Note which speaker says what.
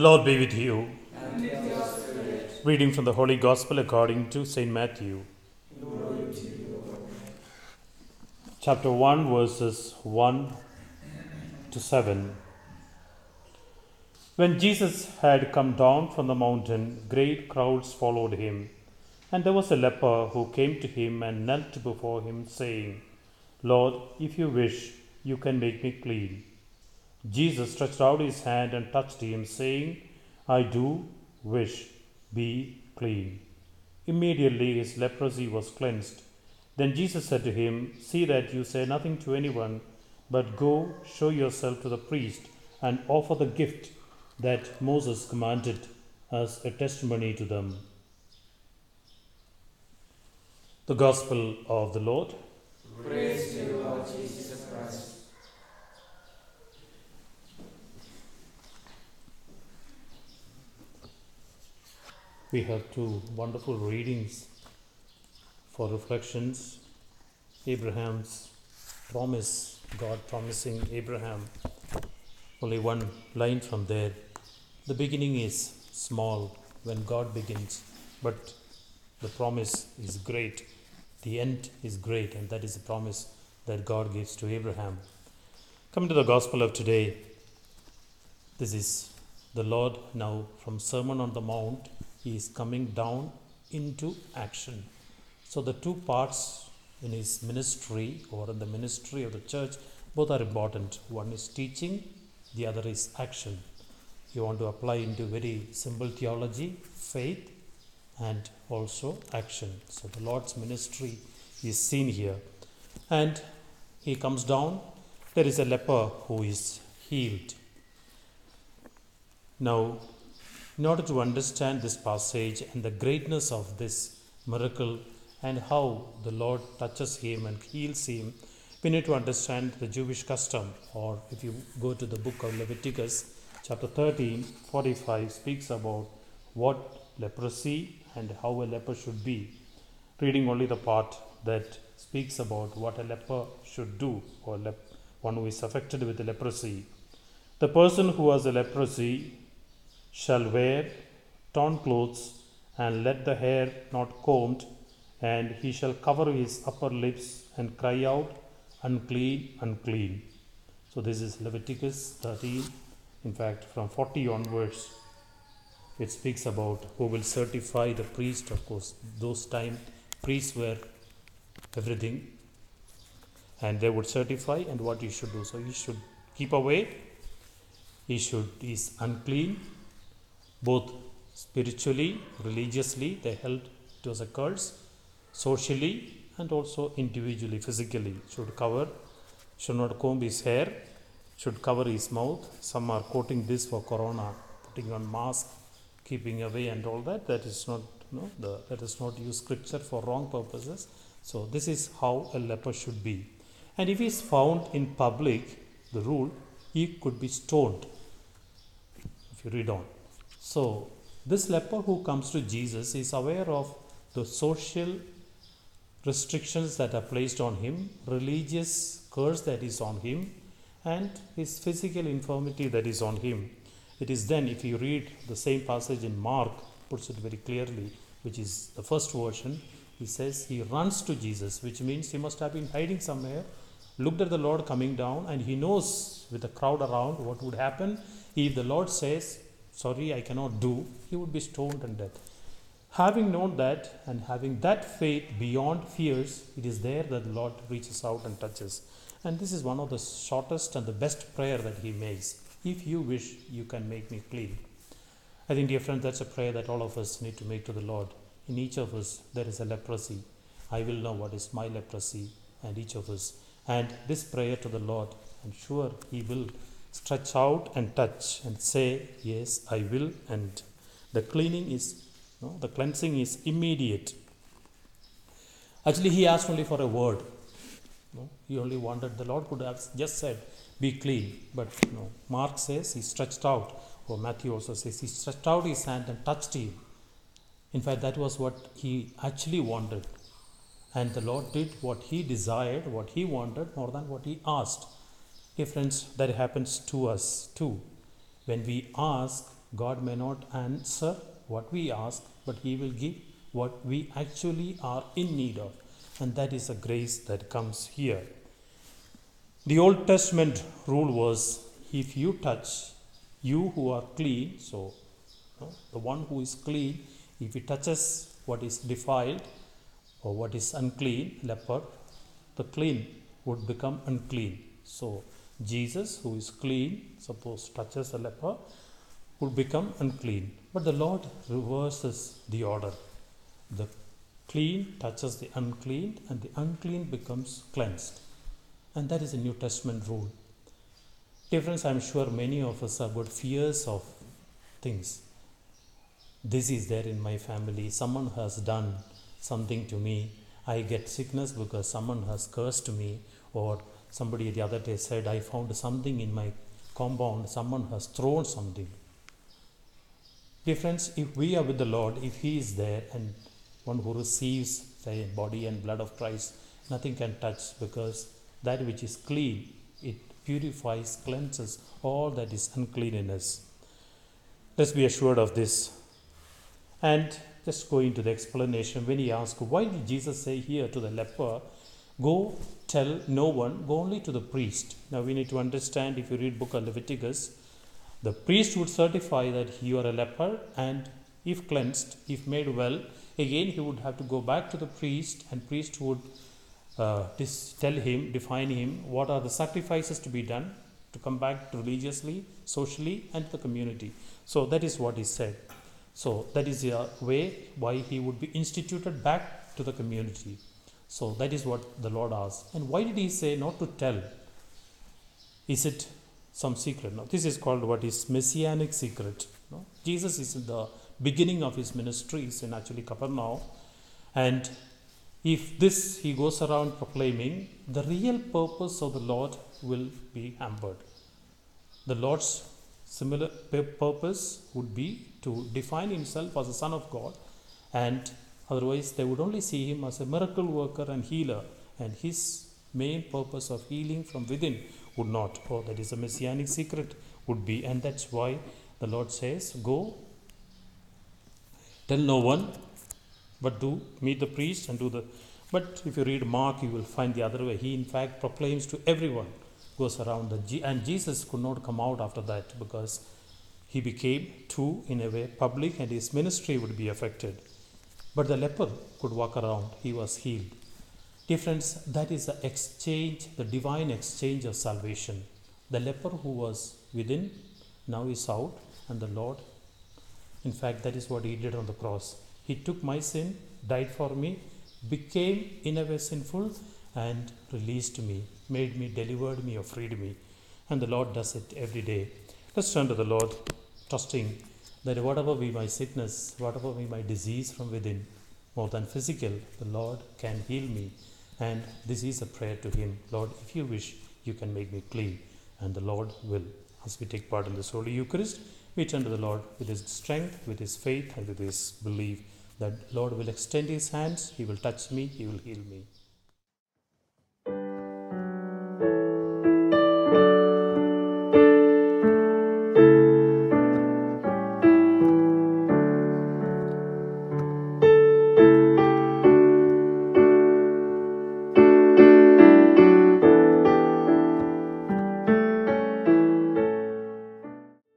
Speaker 1: Lord be with you. Reading from the Holy Gospel according to St. Matthew. Chapter 1, verses 1 to 7. When Jesus had come down from the mountain, great crowds followed him. And there was a leper who came to him and knelt before him, saying, Lord, if you wish, you can make me clean. Jesus stretched out his hand and touched him, saying, I do wish, be clean. Immediately his leprosy was cleansed. Then Jesus said to him, See that you say nothing to anyone, but go show yourself to the priest and offer the gift that Moses commanded as a testimony to them. The Gospel of the Lord.
Speaker 2: Praise to you, Lord Jesus Christ.
Speaker 1: We have two wonderful readings for reflections. Abraham's promise, God promising Abraham. Only one line from there. The beginning is small when God begins, but the promise is great. The end is great, and that is the promise that God gives to Abraham. Coming to the gospel of today, this is the Lord now from Sermon on the Mount he is coming down into action. So, the two parts in his ministry or in the ministry of the church both are important. One is teaching, the other is action. You want to apply into very simple theology, faith, and also action. So, the Lord's ministry is seen here. And he comes down. There is a leper who is healed. Now, in order to understand this passage and the greatness of this miracle and how the Lord touches him and heals him, we need to understand the Jewish custom. Or if you go to the book of Leviticus, chapter 13, 45 speaks about what leprosy and how a leper should be. Reading only the part that speaks about what a leper should do, or lep- one who is affected with leprosy. The person who has a leprosy shall wear torn clothes and let the hair not combed, and he shall cover his upper lips and cry out, Unclean, unclean. So, this is Leviticus 13. In fact, from 40 onwards, it speaks about who will certify the priest. Of course, those time priests were everything, and they would certify and what he should do. So, he should keep away. He should is unclean both spiritually, religiously, they held it was a curse, socially, and also individually, physically. Should cover, should not comb his hair, should cover his mouth. Some are quoting this for corona, putting on mask, keeping away, and all that. That is not no, the that is not use scripture for wrong purposes. So this is how a leper should be. And if he is found in public, the rule, he could be stoned. If you read on. So, this leper who comes to Jesus is aware of the social restrictions that are placed on him, religious curse that is on him, and his physical infirmity that is on him. It is then, if you read the same passage in Mark, puts it very clearly, which is the first version, he says he runs to Jesus, which means he must have been hiding somewhere, looked at the Lord coming down, and he knows with the crowd around what would happen if the Lord says, sorry, I cannot do, he would be stoned and dead. Having known that and having that faith beyond fears, it is there that the Lord reaches out and touches. And this is one of the shortest and the best prayer that he makes. If you wish, you can make me clean. I think, dear friends, that's a prayer that all of us need to make to the Lord. In each of us, there is a leprosy. I will know what is my leprosy, and each of us. And this prayer to the Lord, I'm sure He will stretch out and touch and say, Yes, I will. And the cleaning is, no, the cleansing is immediate. Actually, he asked only for a word. No, he only wanted, the Lord could have just said, Be clean. But no, Mark says he stretched out, or Matthew also says he stretched out his hand and touched him. In fact, that was what he actually wanted. And the Lord did what he desired, what he wanted, more than what he asked. Dear friends, that happens to us too. When we ask, God may not answer what we ask, but He will give what we actually are in need of. And that is a grace that comes here. The Old Testament rule was if you touch, you who are clean, so the one who is clean, if he touches what is defiled or what is unclean, leper, the clean would become unclean. So Jesus, who is clean, suppose touches a leper, would become unclean. But the Lord reverses the order. The clean touches the unclean, and the unclean becomes cleansed. And that is a New Testament rule. Difference, I'm sure many of us have got fears of things. This is there in my family. Someone has done something to me. I get sickness because someone has cursed me, or somebody the other day said, I found something in my compound, someone has thrown something. Dear friends, if we are with the Lord, if He is there and one who receives the body and blood of Christ, nothing can touch because that which is clean, it purifies, cleanses all that is unclean in us. Let's be assured of this. And just going to the explanation, when he asked, Why did Jesus say here to the leper, Go tell no one, go only to the priest? Now we need to understand if you read book of Leviticus, the priest would certify that you are a leper, and if cleansed, if made well, again he would have to go back to the priest, and priest would uh, tell him, define him, what are the sacrifices to be done to come back religiously, socially, and to the community. So that is what he said. So that is a way why he would be instituted back to the community. So that is what the Lord asked. And why did he say not to tell? Is it some secret? No, this is called what is messianic secret. No? Jesus is in the beginning of his ministry, is in actually Capernaum, and if this he goes around proclaiming, the real purpose of the Lord will be hampered. The Lord's similar purpose would be to define himself as a son of God, and otherwise they would only see him as a miracle worker and healer, and his main purpose of healing from within would not, or that is a messianic secret would be, and that's why the Lord says, Go, tell no one, but do meet the priest and do the. But if you read Mark, you will find the other way. He, in fact, proclaims to everyone, goes around the. And Jesus could not come out after that because he became too, in a way, public and his ministry would be affected. But the leper could walk around, he was healed. Dear friends, that is the exchange, the divine exchange of salvation. The leper who was within now is out, and the Lord, in fact, that is what he did on the cross. He took my sin, died for me, became in a way sinful, and released me, made me, delivered me, or freed me. And the Lord does it every day. Let's turn to the Lord, trusting that whatever be my sickness, whatever be my disease from within, more than physical, the Lord can heal me. And this is a prayer to Him Lord, if you wish, you can make me clean. And the Lord will. As we take part in this Holy Eucharist, we turn to the Lord with His strength, with His faith, and with His belief that Lord will extend His hands, He will touch me, He will heal me.